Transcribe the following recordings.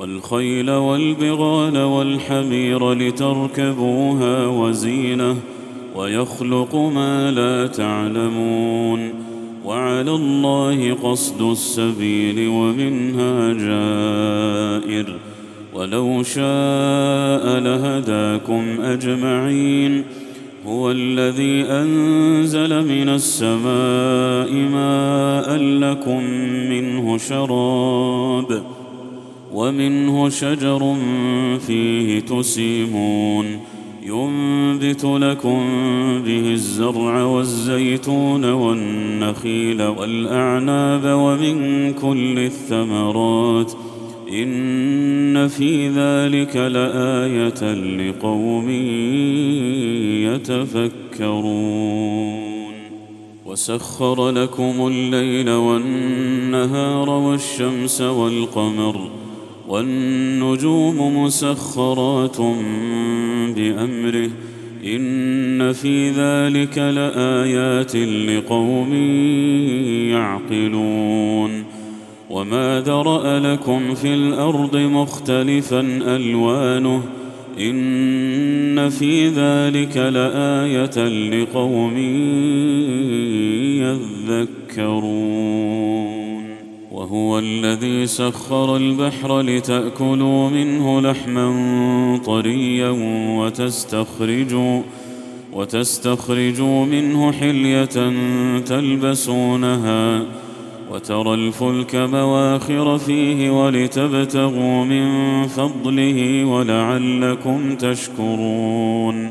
والخيل والبغال والحمير لتركبوها وزينة ويخلق ما لا تعلمون وعلى الله قصد السبيل ومنها جائر ولو شاء لهداكم أجمعين هو الذي أنزل من السماء ماء لكم منه شراب ومنه شجر فيه تسيمون ينبت لكم به الزرع والزيتون والنخيل والأعناب ومن كل الثمرات إن في ذلك لآية لقوم يتفكرون وسخر لكم الليل والنهار والشمس والقمر والنجوم مسخرات بأمره. إن في ذلك لآيات لقوم يعقلون. وما ذرا لكم في الأرض مختلفا ألوانه. إن في ذلك لآية لقوم يذكرون. وهو الذي سخر البحر لتأكلوا منه لحما طريا وتستخرجوا وتستخرجوا منه حلية تلبسونها وترى الفلك مواخر فيه ولتبتغوا من فضله ولعلكم تشكرون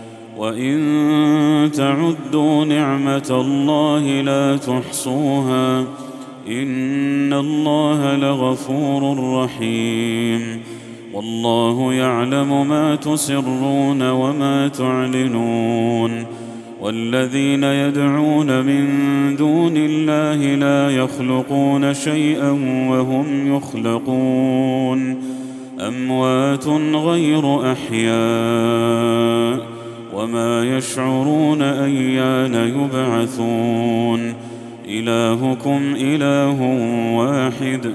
وإن تعدوا نعمة الله لا تحصوها إن الله لغفور رحيم والله يعلم ما تسرون وما تعلنون والذين يدعون من دون الله لا يخلقون شيئا وهم يخلقون أموات غير أحياء وما يشعرون أيان يبعثون. إلهكم إله واحد.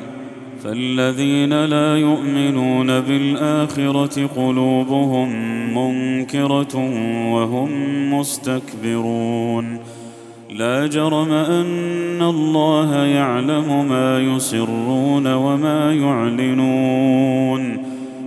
فالذين لا يؤمنون بالآخرة قلوبهم منكرة وهم مستكبرون. لا جرم أن الله يعلم ما يسرون وما يعلنون.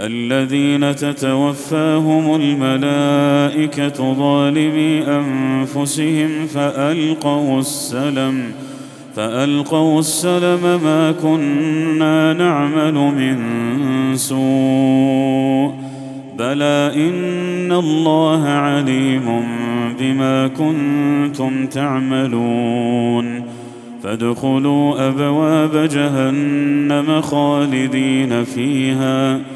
الذين تتوفاهم الملائكة ظالمي أنفسهم فألقوا السلم فألقوا السلم ما كنا نعمل من سوء بلى إن الله عليم بما كنتم تعملون. فادخلوا أبواب جهنم خالدين فيها.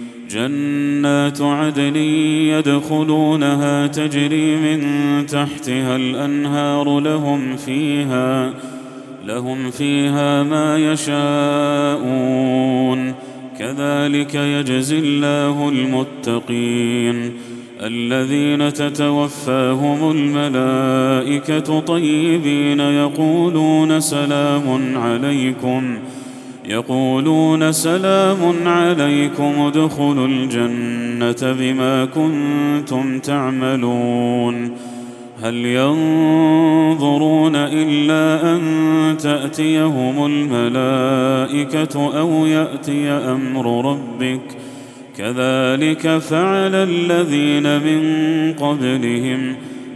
جنات عدن يدخلونها تجري من تحتها الأنهار لهم فيها لهم فيها ما يشاءون. كذلك يجزي الله المتقين. الذين تتوفاهم الملائكة طيبين يقولون سلام عليكم. يقولون سلام عليكم ادخلوا الجنة بما كنتم تعملون. هل ينظرون إلا أن تأتيهم الملائكة أو يأتي أمر ربك؟ كذلك فعل الذين من قبلهم.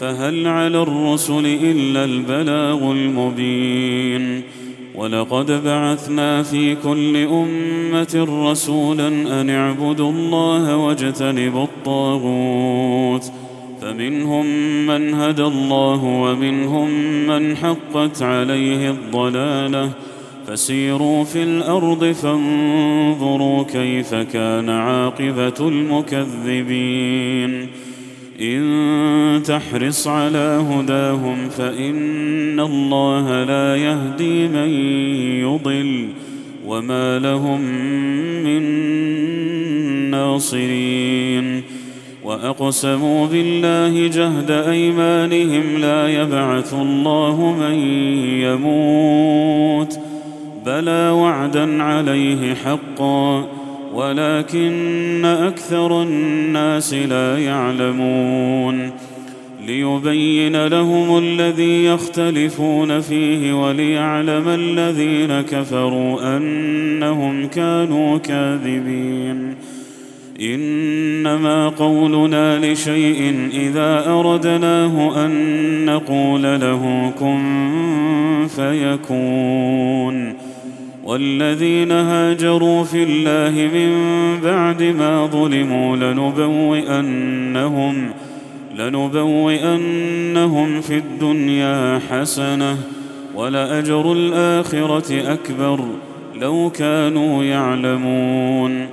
فهل على الرسل إلا البلاغ المبين؟ ولقد بعثنا في كل أمة رسولا أن اعبدوا الله واجتنبوا الطاغوت. فمنهم من هدى الله ومنهم من حقت عليه الضلالة. فسيروا في الأرض فانظروا كيف كان عاقبة المكذبين. إن تحرص على هداهم فإن الله لا يهدي من يضل وما لهم من ناصرين وأقسموا بالله جهد أيمانهم لا يبعث الله من يموت بلى وعدا عليه حقا ولكن أكثر الناس لا يعلمون ليبين لهم الذي يختلفون فيه وليعلم الذين كفروا أنهم كانوا كاذبين. إنما قولنا لشيء إذا أردناه أن نقول له كن فيكون. والذين هاجروا في الله من بعد ما ظلموا لنبوئنهم لنبوئنهم في الدنيا حسنة ولأجر الآخرة أكبر لو كانوا يعلمون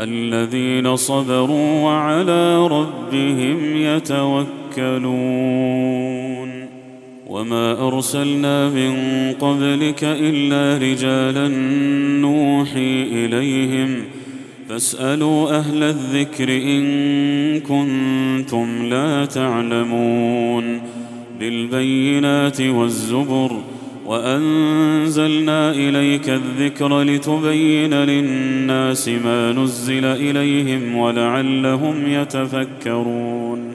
الذين صبروا وعلى ربهم يتوكلون وما ارسلنا من قبلك الا رجالا نوحي اليهم فاسالوا أهل الذكر ان كنتم لا تعلمون بالبينات والزبر وانزلنا اليك الذكر لتبين للناس ما نزل اليهم ولعلهم يتفكرون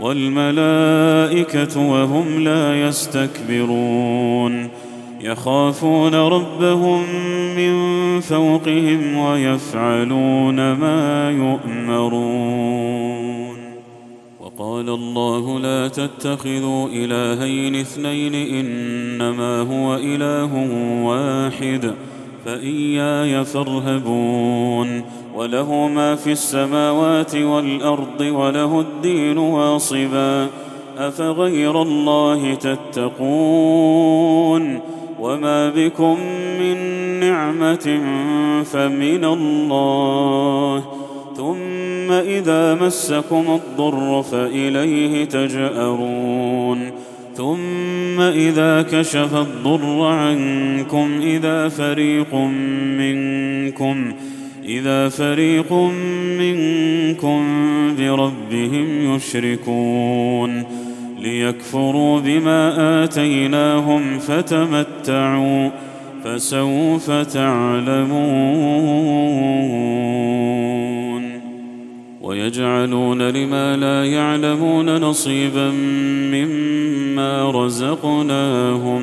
والملائكة وهم لا يستكبرون. يخافون ربهم من فوقهم ويفعلون ما يؤمرون. وقال الله لا تتخذوا إلهين اثنين إنما هو إله واحد فإياي فارهبون. وله ما في السماوات والأرض وله الدين واصبا. أفغير الله تتقون؟ وما بكم من نعمة فمن الله. ثم إذا مسكم الضر فإليه تجأرون. ثم إذا كشف الضر عنكم إذا فريق منكم إذا فريق منكم بربهم يشركون ليكفروا بما آتيناهم فتمتعوا فسوف تعلمون ويجعلون لما لا يعلمون نصيبا مما رزقناهم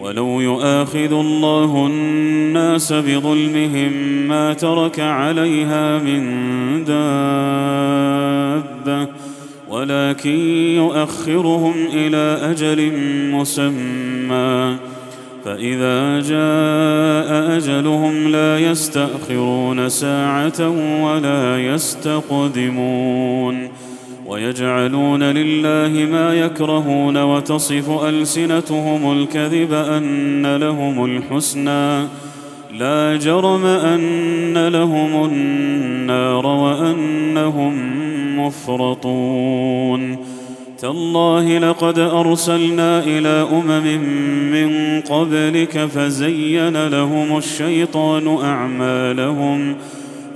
ولو يؤاخذ الله الناس بظلمهم ما ترك عليها من دابة ولكن يؤخرهم إلى أجل مسمى. فإذا جاء أجلهم لا يستأخرون ساعة ولا يستقدمون. ويجعلون لله ما يكرهون وتصف ألسنتهم الكذب أن لهم الحسنى. لا جرم أن لهم النار وأنهم مفرطون. تالله لقد أرسلنا إلى أمم من قبلك فزين لهم الشيطان أعمالهم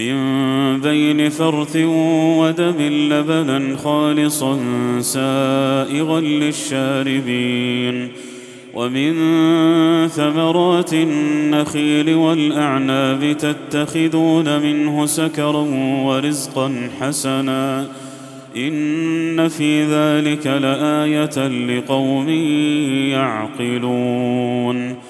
من بين فرث ودم لبنا خالصا سائغا للشاربين ومن ثمرات النخيل والأعناب تتخذون منه سكرا ورزقا حسنا إن في ذلك لآية لقوم يعقلون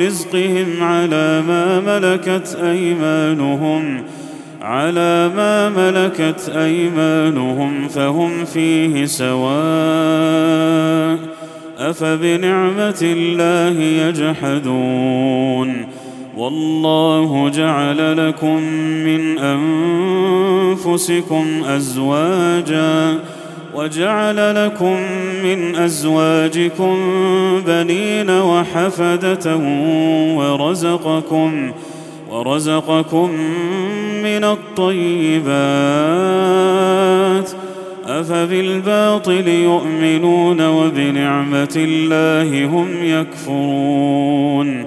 رزقهم على ما ملكت ايمانهم على ما ملكت ايمانهم فهم فيه سواء افبنعمه الله يجحدون والله جعل لكم من انفسكم ازواجا وجعل لكم من أزواجكم بنين وحفدة ورزقكم ورزقكم من الطيبات. أفبالباطل يؤمنون وبنعمة الله هم يكفرون.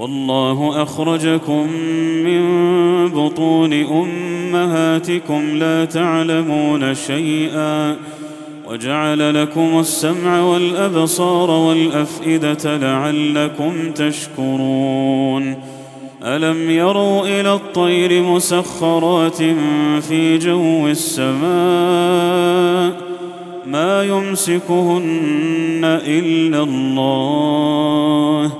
والله أخرجكم من بطون أمهاتكم لا تعلمون شيئا وجعل لكم السمع والأبصار والأفئدة لعلكم تشكرون ألم يروا إلى الطير مسخرات في جو السماء ما يمسكهن إلا الله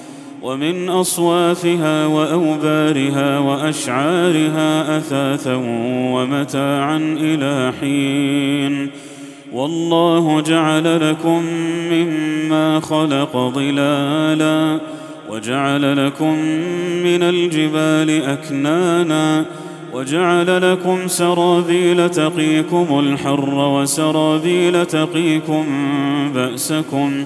ومن أصوافها وأوبارها وأشعارها أثاثا ومتاعا إلى حين. والله جعل لكم مما خلق ظلالا وجعل لكم من الجبال أكنانا وجعل لكم سرابيل تقيكم الحر وسرابيل تقيكم بأسكم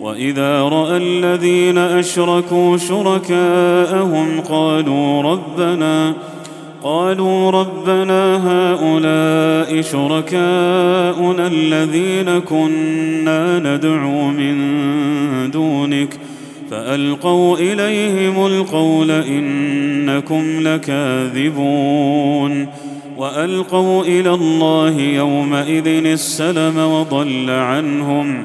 وإذا رأى الذين أشركوا شركاءهم قالوا ربنا قالوا ربنا هؤلاء شركاؤنا الذين كنا ندعو من دونك فألقوا إليهم القول إنكم لكاذبون. وألقوا إلى الله يومئذ السلم وضل عنهم.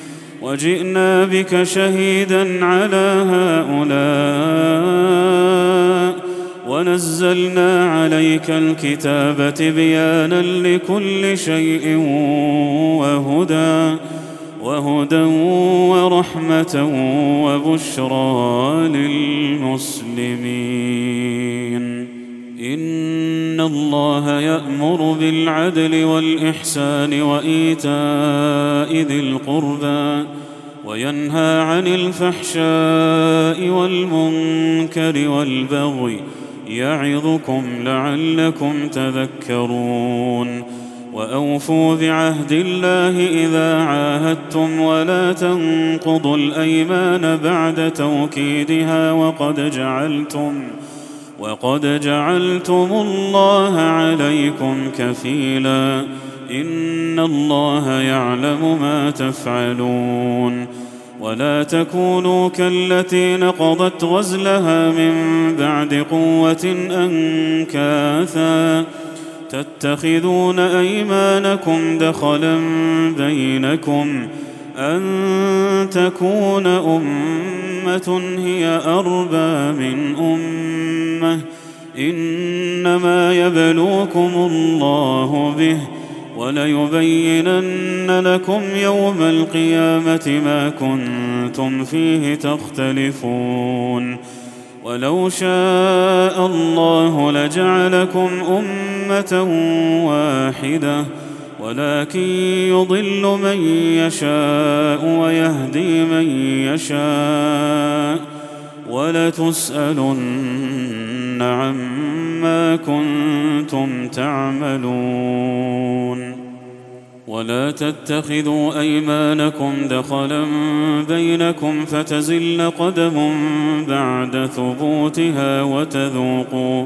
وجئنا بك شهيدا على هؤلاء ونزلنا عليك الكتاب تبيانا لكل شيء وهدى وهدى ورحمة وبشرى للمسلمين. إن الله يأمر بالعدل والإحسان وإيتاء ذي القربى وينهى عن الفحشاء والمنكر والبغي يعظكم لعلكم تذكرون واوفوا بعهد الله اذا عاهدتم ولا تنقضوا الايمان بعد توكيدها وقد جعلتم وقد جعلتم الله عليكم كفيلا. إن الله يعلم ما تفعلون. ولا تكونوا كالتي نقضت غزلها من بعد قوة أنكاثا. تتخذون أيمانكم دخلا بينكم. أن تكون أمة هي أربى من أمة. إنما يبلوكم الله به وليبينن لكم يوم القيامة ما كنتم فيه تختلفون. ولو شاء الله لجعلكم أمة واحدة ولكن يضل من يشاء ويهدي من يشاء ولتسألن عما كنتم تعملون ولا تتخذوا أيمانكم دخلا بينكم فتزل قدم بعد ثبوتها وتذوقوا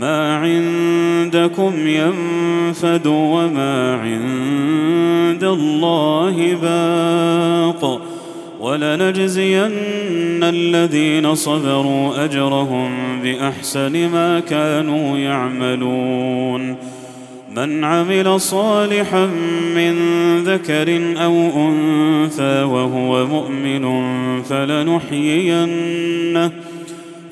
ما عندكم ينفد وما عند الله باق ولنجزين الذين صبروا أجرهم بأحسن ما كانوا يعملون من عمل صالحا من ذكر أو أنثى وهو مؤمن فلنحيينه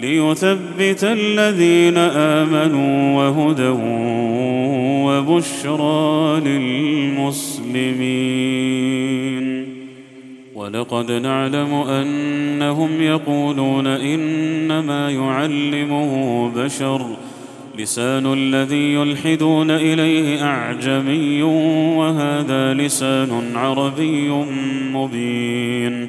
ليثبت الذين آمنوا وهدى وبشرى للمسلمين. ولقد نعلم أنهم يقولون إنما يعلمه بشر. لسان الذي يلحدون إليه أعجمي وهذا لسان عربي مبين.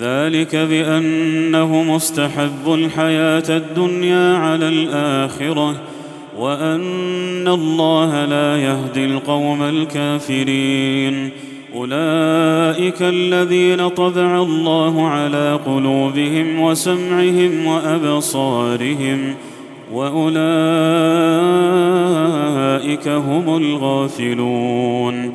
ذلك بانهم استحبوا الحياة الدنيا على الآخرة وأن الله لا يهدي القوم الكافرين. أولئك الذين طبع الله على قلوبهم وسمعهم وأبصارهم وأولئك هم الغافلون.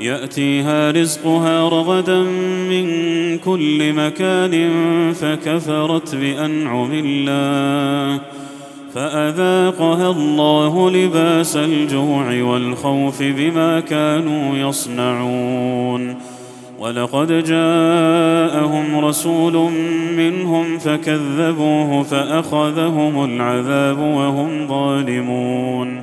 يأتيها رزقها رغدا من كل مكان فكفرت بأنعم الله. فأذاقها الله لباس الجوع والخوف بما كانوا يصنعون. ولقد جاءهم رسول منهم فكذبوه فأخذهم العذاب وهم ظالمون.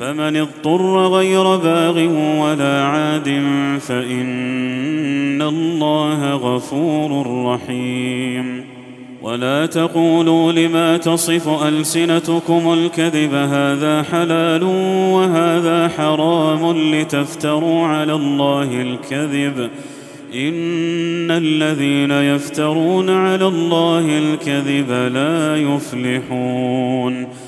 فمن اضطر غير باغ ولا عاد فإن الله غفور رحيم. ولا تقولوا لما تصف ألسنتكم الكذب هذا حلال وهذا حرام لتفتروا على الله الكذب. إن الذين يفترون على الله الكذب لا يفلحون.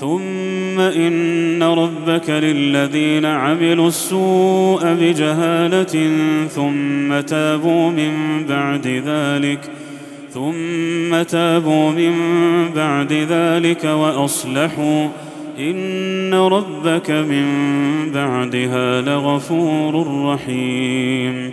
ثم إن ربك للذين عملوا السوء بجهالة ثم تابوا من بعد ذلك ثم تابوا من بعد ذلك وأصلحوا إن ربك من بعدها لغفور رحيم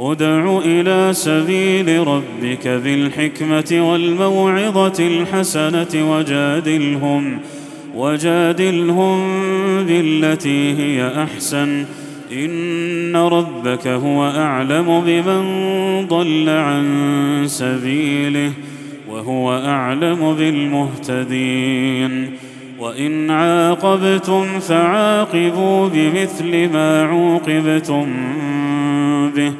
أدع إلى سبيل ربك بالحكمة والموعظة الحسنة وجادلهم وجادلهم بالتي هي أحسن. إن ربك هو أعلم بمن ضل عن سبيله وهو أعلم بالمهتدين. وإن عاقبتم فعاقبوا بمثل ما عوقبتم به.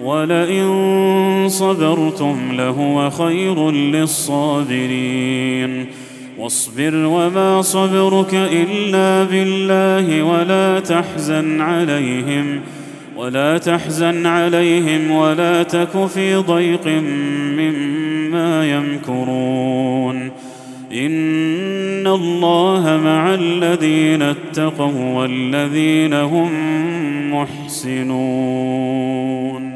ولئن صبرتم لهو خير للصابرين. واصبر وما صبرك إلا بالله ولا تحزن عليهم ولا تحزن عليهم ولا تك في ضيق مما يمكرون. إن الله مع الذين اتقوا والذين هم محسنون.